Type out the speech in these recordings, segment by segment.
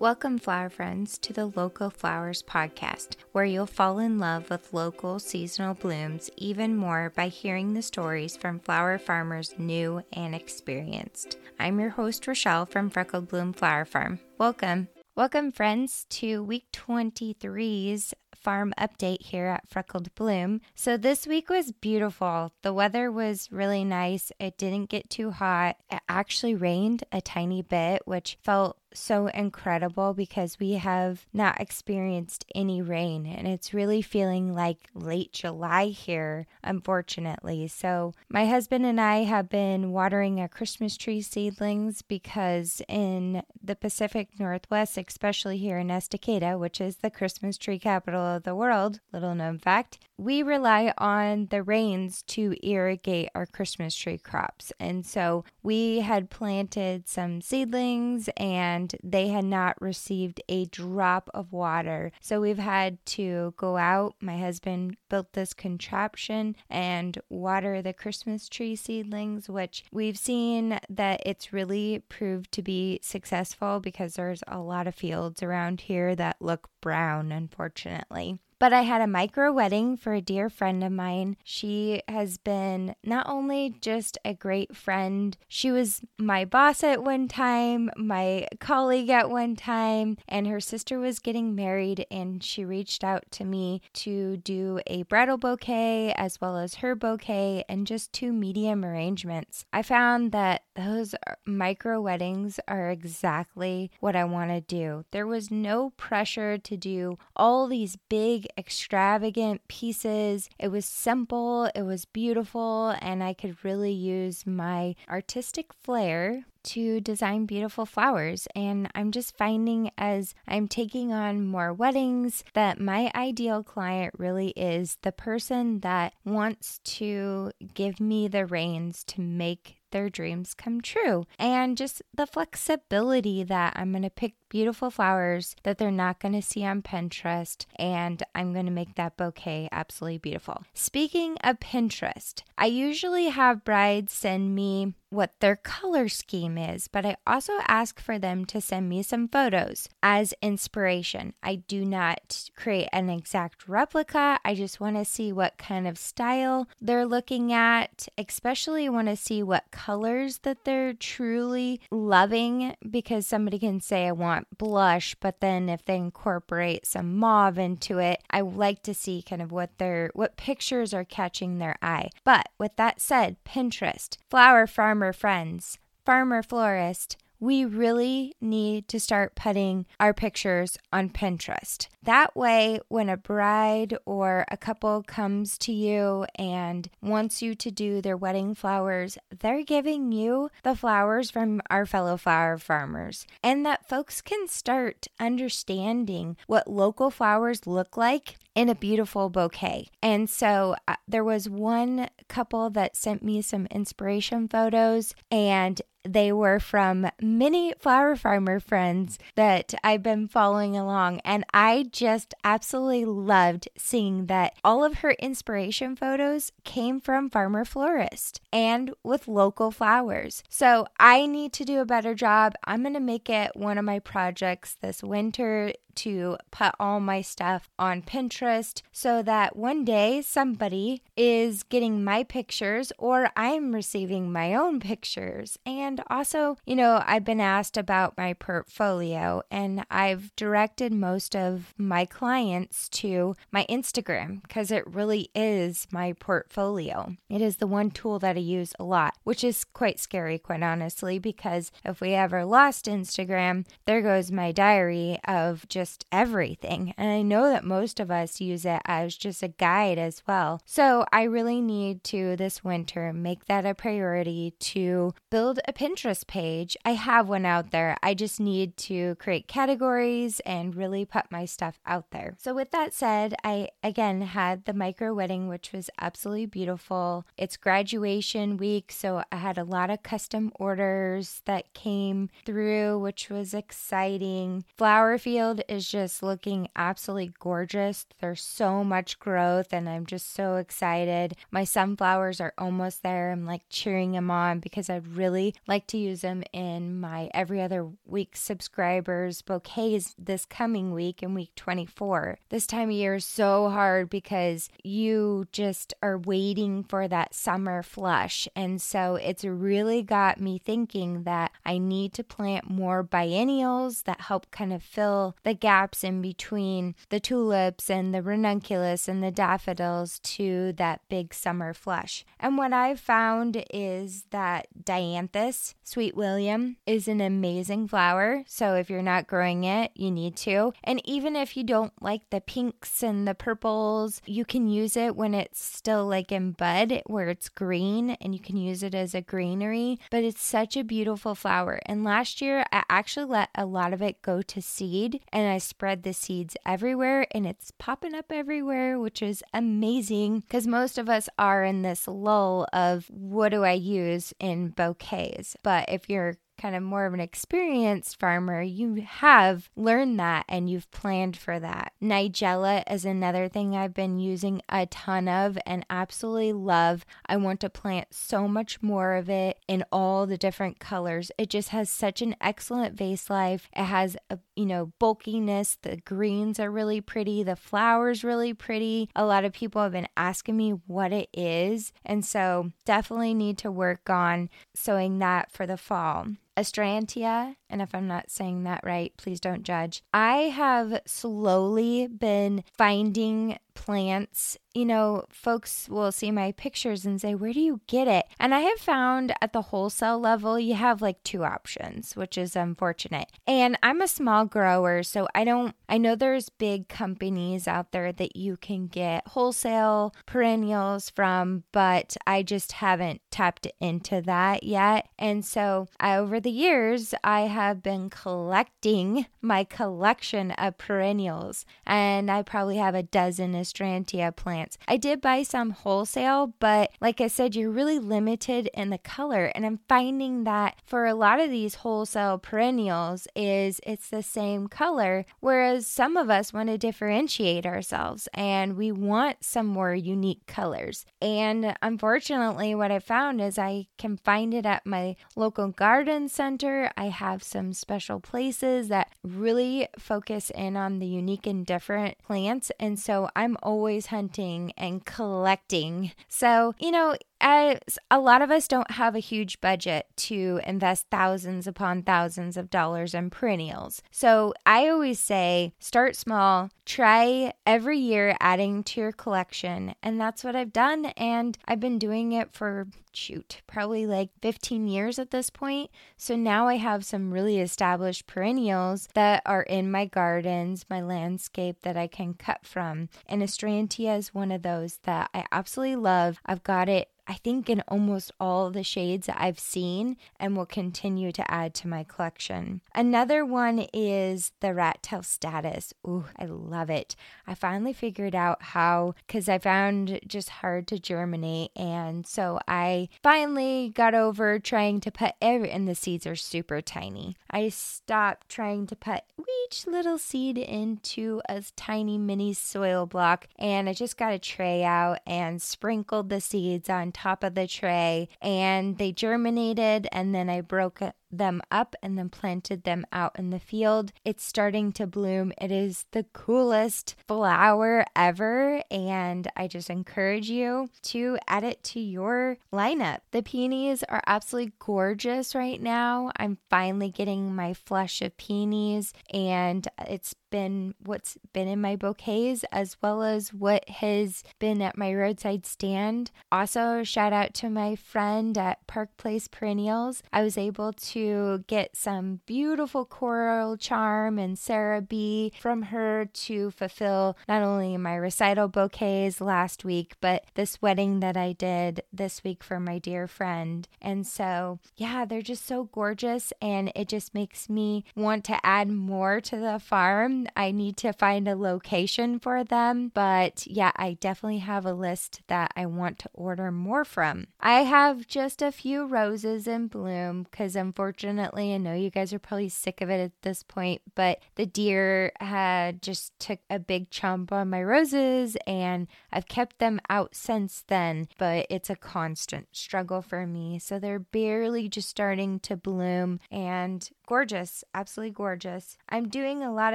Welcome, flower friends, to the Local Flowers podcast, where you'll fall in love with local seasonal blooms even more by hearing the stories from flower farmers new and experienced. I'm your host, Rochelle from Freckled Bloom Flower Farm. Welcome. Welcome, friends, to week 23's farm update here at Freckled Bloom. So, this week was beautiful. The weather was really nice. It didn't get too hot. It actually rained a tiny bit, which felt so incredible because we have not experienced any rain and it's really feeling like late July here, unfortunately. So, my husband and I have been watering our Christmas tree seedlings because in the Pacific Northwest, especially here in Estacada, which is the Christmas tree capital of the world, little known fact, we rely on the rains to irrigate our Christmas tree crops. And so, we had planted some seedlings and and they had not received a drop of water. So we've had to go out. My husband built this contraption and water the Christmas tree seedlings, which we've seen that it's really proved to be successful because there's a lot of fields around here that look brown, unfortunately. But I had a micro wedding for a dear friend of mine. She has been not only just a great friend, she was my boss at one time, my colleague at one time, and her sister was getting married. And she reached out to me to do a bridal bouquet as well as her bouquet and just two medium arrangements. I found that those micro weddings are exactly what I want to do. There was no pressure to do all these big extravagant pieces. It was simple, it was beautiful, and I could really use my artistic flair to design beautiful flowers. And I'm just finding as I'm taking on more weddings that my ideal client really is the person that wants to give me the reins to make their dreams come true. And just the flexibility that I'm going to pick beautiful flowers that they're not going to see on Pinterest, and I'm going to make that bouquet absolutely beautiful. Speaking of Pinterest, I usually have brides send me what their color scheme is, but I also ask for them to send me some photos as inspiration. I do not create an exact replica. I just want to see what kind of style they're looking at, especially want to see what colors that they're truly loving because somebody can say, I want blush, but then if they incorporate some mauve into it, I like to see kind of what their what pictures are catching their eye. But with that said, Pinterest, flower farmer friends, farmer florist, we really need to start putting our pictures on Pinterest. That way, when a bride or a couple comes to you and wants you to do their wedding flowers, they're giving you the flowers from our fellow flower farmers. And that folks can start understanding what local flowers look like in a beautiful bouquet. And so uh, there was one couple that sent me some inspiration photos, and they were from many flower farmer friends that I've been following along. And I just absolutely loved seeing that all of her inspiration photos came from Farmer Florist and with local flowers. So I need to do a better job. I'm going to make it one of my projects this winter to put all my stuff on Pinterest so that one day somebody is getting my pictures or I'm receiving my own pictures. And also, you know, I've been asked about my portfolio and I've directed most of my clients to my Instagram because it really is my portfolio. It is the one tool that I use a lot, which is quite scary, quite honestly, because if we ever lost Instagram, there goes my diary of just just everything. And I know that most of us use it as just a guide as well. So I really need to this winter make that a priority to build a Pinterest page. I have one out there. I just need to create categories and really put my stuff out there. So with that said, I again had the micro wedding, which was absolutely beautiful. It's graduation week, so I had a lot of custom orders that came through, which was exciting. Flower Field is just looking absolutely gorgeous. There's so much growth, and I'm just so excited. My sunflowers are almost there. I'm like cheering them on because I'd really like to use them in my every other week subscribers bouquets this coming week in week 24. This time of year is so hard because you just are waiting for that summer flush. And so it's really got me thinking that I need to plant more biennials that help kind of fill the gaps in between the tulips and the ranunculus and the daffodils to that big summer flush. And what I've found is that dianthus, sweet William, is an amazing flower. So if you're not growing it, you need to. And even if you don't like the pinks and the purples, you can use it when it's still like in bud where it's green and you can use it as a greenery. But it's such a beautiful flower. And last year, I actually let a lot of it go to seed and I spread the seeds everywhere and it's popping up everywhere, which is amazing because most of us are in this lull of what do I use in bouquets. But if you're kind of more of an experienced farmer, you have learned that and you've planned for that. Nigella is another thing I've been using a ton of and absolutely love. I want to plant so much more of it in all the different colors. It just has such an excellent vase life. It has a, you know, bulkiness. The greens are really pretty, the flowers really pretty. A lot of people have been asking me what it is, and so definitely need to work on sowing that for the fall. Astrantia, and if I'm not saying that right, please don't judge. I have slowly been finding plants. You know, folks will see my pictures and say, Where do you get it? And I have found at the wholesale level, you have like two options, which is unfortunate. And I'm a small grower, so I don't, I know there's big companies out there that you can get wholesale perennials from, but I just haven't tapped into that yet. And so I, over the years, I have been collecting my collection of perennials, and I probably have a dozen Astrantia plants. I did buy some wholesale, but like I said, you're really limited in the color. And I'm finding that for a lot of these wholesale perennials is it's the same color, whereas some of us want to differentiate ourselves and we want some more unique colors. And unfortunately, what I found is I can find it at my local garden center. I have some special places that really focus in on the unique and different plants. And so I'm always hunting and collecting. So, you know, as a lot of us don't have a huge budget to invest thousands upon thousands of dollars in perennials. So I always say start small, try every year adding to your collection. And that's what I've done. And I've been doing it for shoot, probably like 15 years at this point. So now I have some really established perennials that are in my gardens, my landscape that I can cut from. And Astrantia is one of those that I absolutely love. I've got it I think in almost all the shades I've seen and will continue to add to my collection. Another one is the rat tail statice. Ooh, I love it. I finally figured out how, because I found just hard to germinate. And so I finally got over trying to put every, and the seeds are super tiny. I stopped trying to put each little seed into a tiny mini soil block and I just got a tray out and sprinkled the seeds on top of the tray and they germinated and then I broke them up and then planted them out in the field. It's starting to bloom. It is the coolest flower ever, and I just encourage you to add it to your lineup. The peonies are absolutely gorgeous right now. I'm finally getting my flush of peonies, and it's been what's been in my bouquets as well as what has been at my roadside stand. Also, shout out to my friend at Park Place Perennials. I was able to get some beautiful coral charm and Sarah B from her to fulfill not only my recital bouquets last week, but this wedding that I did this week for my dear friend. And so, yeah, they're just so gorgeous and it just makes me want to add more to the farm I need to find a location for them, but yeah, I definitely have a list that I want to order more from. I have just a few roses in bloom because unfortunately, unfortunately. I know you guys are probably sick of it at this point, but the deer had just took a big chomp on my roses and I've kept them out since then, but it's a constant struggle for me. So they're barely just starting to bloom and gorgeous, absolutely gorgeous. I'm doing a lot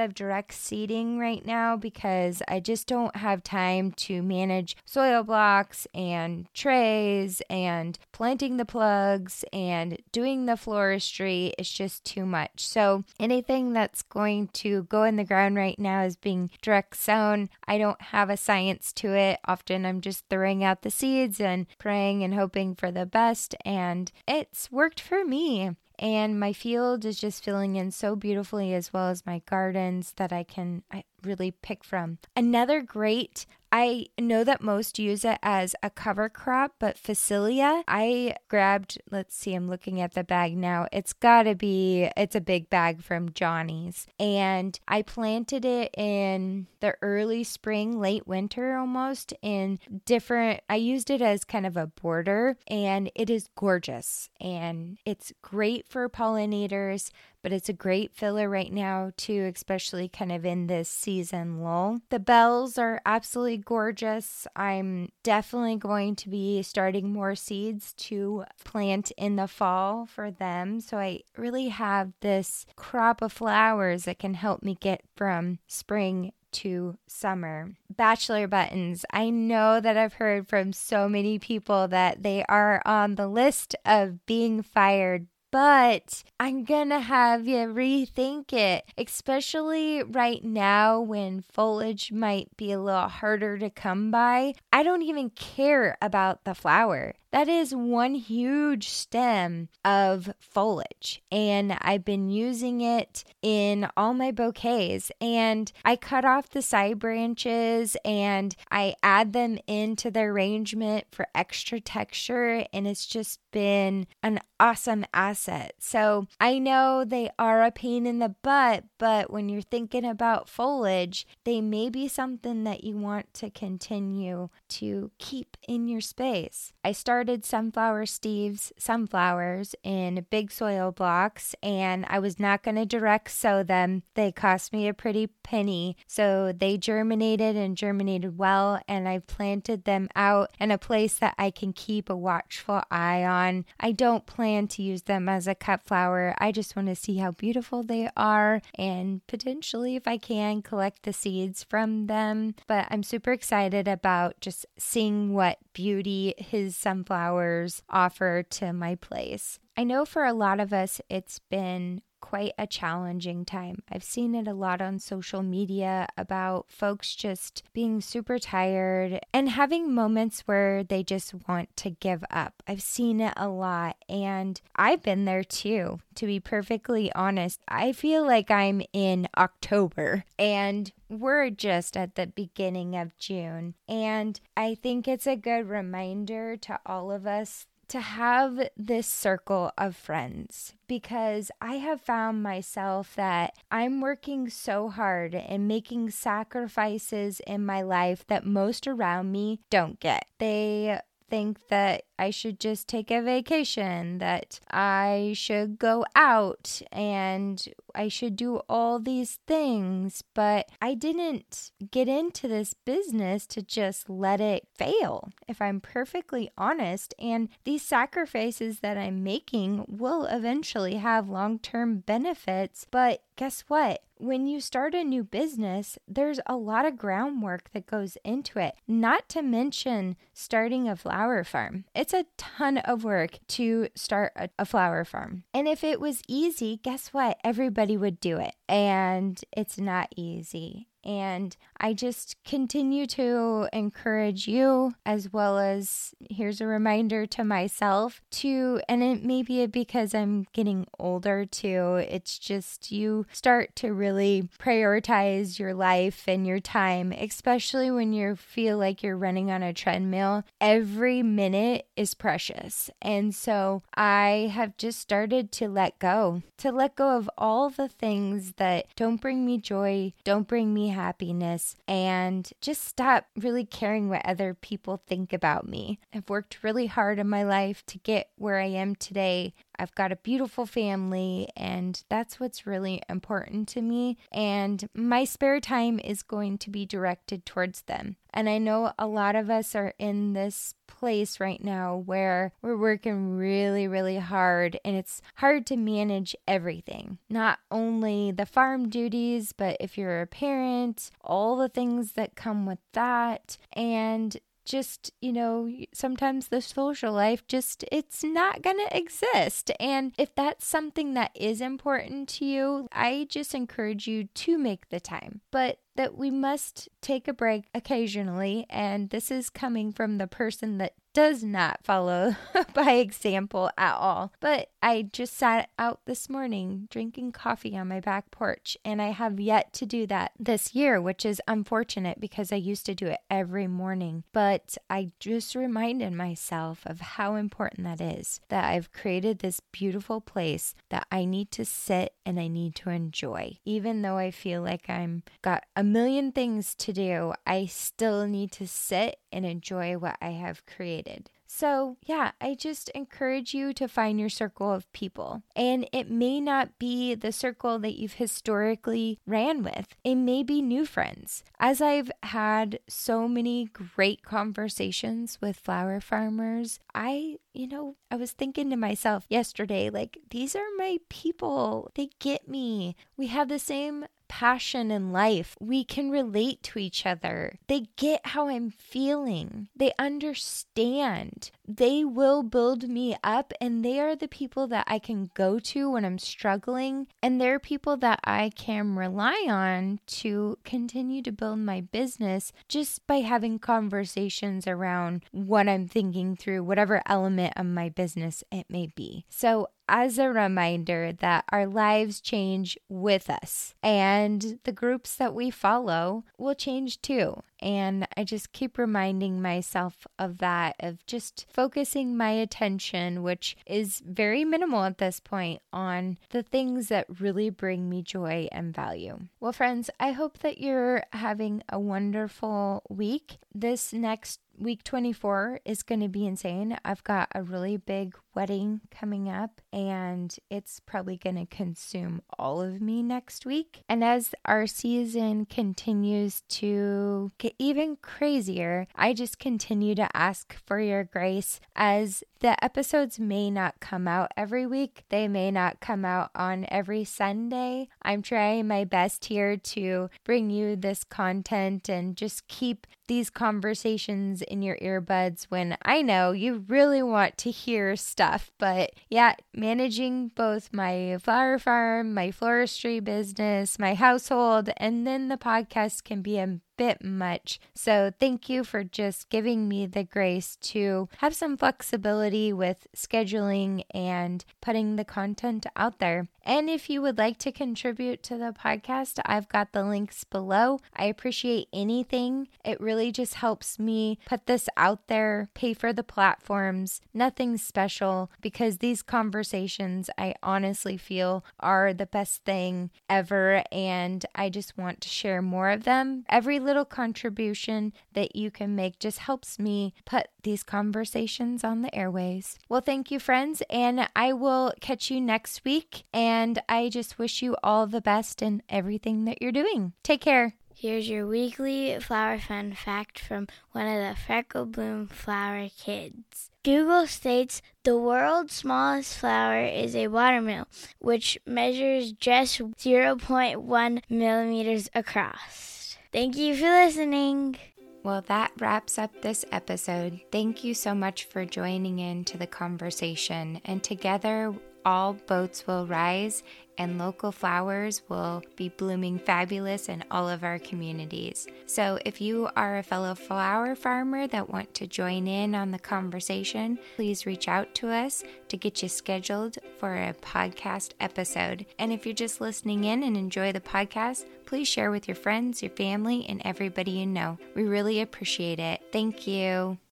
of direct seeding right now because I just don't have time to manage soil blocks and trays and planting the plugs and doing the floristry. It's just too much. So anything that's going to go in the ground right now is being direct sown. I don't have a science to it. Often I'm just throwing out the seeds and praying and hoping for the best. And it's worked for me. And my field is just filling in so beautifully, as well as my gardens that I can really pick from. Another great I know that most use it as a cover crop, but Phacelia, I grabbed, let's see, I'm looking at the bag now. It's got to be, it's a big bag from Johnny's. And I planted it in the early spring, late winter almost, in different, I used it as kind of a border, and it is gorgeous. And it's great for pollinators, but it's a great filler right now, too, especially kind of in this season lull. The bells are absolutely gorgeous. I'm definitely going to be starting more seeds to plant in the fall for them. So I really have this crop of flowers that can help me get from spring to summer. Bachelor buttons. I know that I've heard from so many people that they are on the list of being fired but I'm gonna have you rethink it, especially right now when foliage might be a little harder to come by. I don't even care about the flower. That is one huge stem of foliage, and I've been using it in all my bouquets. And I cut off the side branches and I add them into the arrangement for extra texture, and it's just been an awesome asset. So I know they are a pain in the butt, but when you're thinking about foliage, they may be something that you want to continue to keep in your space. I started sunflower steves, sunflowers in big soil blocks, and I was not going to direct sow them. They cost me a pretty penny. So they germinated and germinated well, and I've planted them out in a place that I can keep a watchful eye on. I don't plan to use them as a cut flower. I just want to see how beautiful they are and potentially, if I can, collect the seeds from them. But I'm super excited about just seeing what beauty his sunflowers offer to my place. I know for a lot of us, it's been quite a challenging time. I've seen it a lot on social media about folks just being super tired and having moments where they just want to give up. I've seen it a lot and I've been there too. To be perfectly honest, I feel like I'm in October and we're just at the beginning of June. And I think it's a good reminder to all of us to have this circle of friends because I have found myself that I'm working so hard and making sacrifices in my life that most around me don't get. They think that I should just take a vacation, that I should go out and I should do all these things. But I didn't get into this business to just let it fail, if I'm perfectly honest. And these sacrifices that I'm making will eventually have long term benefits. But guess what? When you start a new business, there's a lot of groundwork that goes into it, not to mention starting a flower farm. It's a ton of work to start a, a, flower farm. And if it was easy, guess what? Everybody would do it. And it's not easy. And I just continue to encourage you, as well as here's a reminder to myself to, and it may be because I'm getting older too. It's just you start to really prioritize your life and your time, especially when you feel like you're running on a treadmill. Every minute is precious. And so I have just started to let go, to let go of all the things that don't bring me joy, don't bring me happiness and just stop really caring what other people think about me. I've worked really hard in my life to get where I am today. I've got a beautiful family, and that's what's really important to me. And my spare time is going to be directed towards them. And I know a lot of us are in this place right now where we're working really, really hard and it's hard to manage everything. Not only the farm duties, but if you're a parent, all the things that come with that. And just, you know, sometimes the social life just, it's not going to exist. And if that's something that is important to you, I just encourage you to make the time. But that we must take a break occasionally. And this is coming from the person that does not follow by example at all. But I just sat out this morning drinking coffee on my back porch, and I have yet to do that this year, which is unfortunate because I used to do it every morning. But I just reminded myself of how important that is that I've created this beautiful place that I need to sit and I need to enjoy. Even though I feel like I'm got a million things to do, I still need to sit and enjoy what I have created. So, yeah, I just encourage you to find your circle of people. And it may not be the circle that you've historically ran with, it may be new friends. As I've had so many great conversations with flower farmers, I, you know, I was thinking to myself yesterday, like, these are my people. They get me. We have the same passion in life. We can relate to each other. They get how I'm feeling. They understand. They will build me up, and they are the people that I can go to when I'm struggling. And they're people that I can rely on to continue to build my business just by having conversations around what I'm thinking through, whatever element of my business it may be. So as a reminder that our lives change with us and the groups that we follow will change too. And I just keep reminding myself of that, of just focusing my attention, which is very minimal at this point, on the things that really bring me joy and value. Well, friends, I hope that you're having a wonderful week. This next week 24 is going to be insane. I've got a really big wedding coming up and it's probably going to consume all of me next week. And as our season continues to get even crazier, I just continue to ask for your grace as the episodes may not come out every week. They may not come out on every Sunday. I'm trying my best here to bring you this content and just keep these conversations in your earbuds when I know you really want to hear stuff. But yeah, managing both my flower farm, my floristry business, my household, and then the podcast can be a bit much. So, thank you for just giving me the grace to have some flexibility with scheduling and putting the content out there. And if you would like to contribute to the podcast, I've got the links below. I appreciate anything. It really just helps me put this out there, pay for the platforms, nothing special because these conversations I honestly feel are the best thing ever. And I just want to share more of them. Every little contribution that you can make just helps me put these conversations on the airways. Well, thank you, friends, and I will catch you next week. And I just wish you all the best in everything that you're doing. Take care. Here's your weekly flower fun fact from one of the Freckle Bloom Flower Kids. Google states the world's smallest flower is a watermelon, which measures just 0.1 millimeters across. Thank you for listening. Well, that wraps up this episode. Thank you so much for joining in to the conversation. And together, all boats will rise and local flowers will be blooming fabulous in all of our communities. So, if you are a fellow flower farmer that want to join in on the conversation, please reach out to us to get you scheduled for a podcast episode. And if you're just listening in and enjoy the podcast, please share with your friends, your family, and everybody you know. We really appreciate it. Thank you.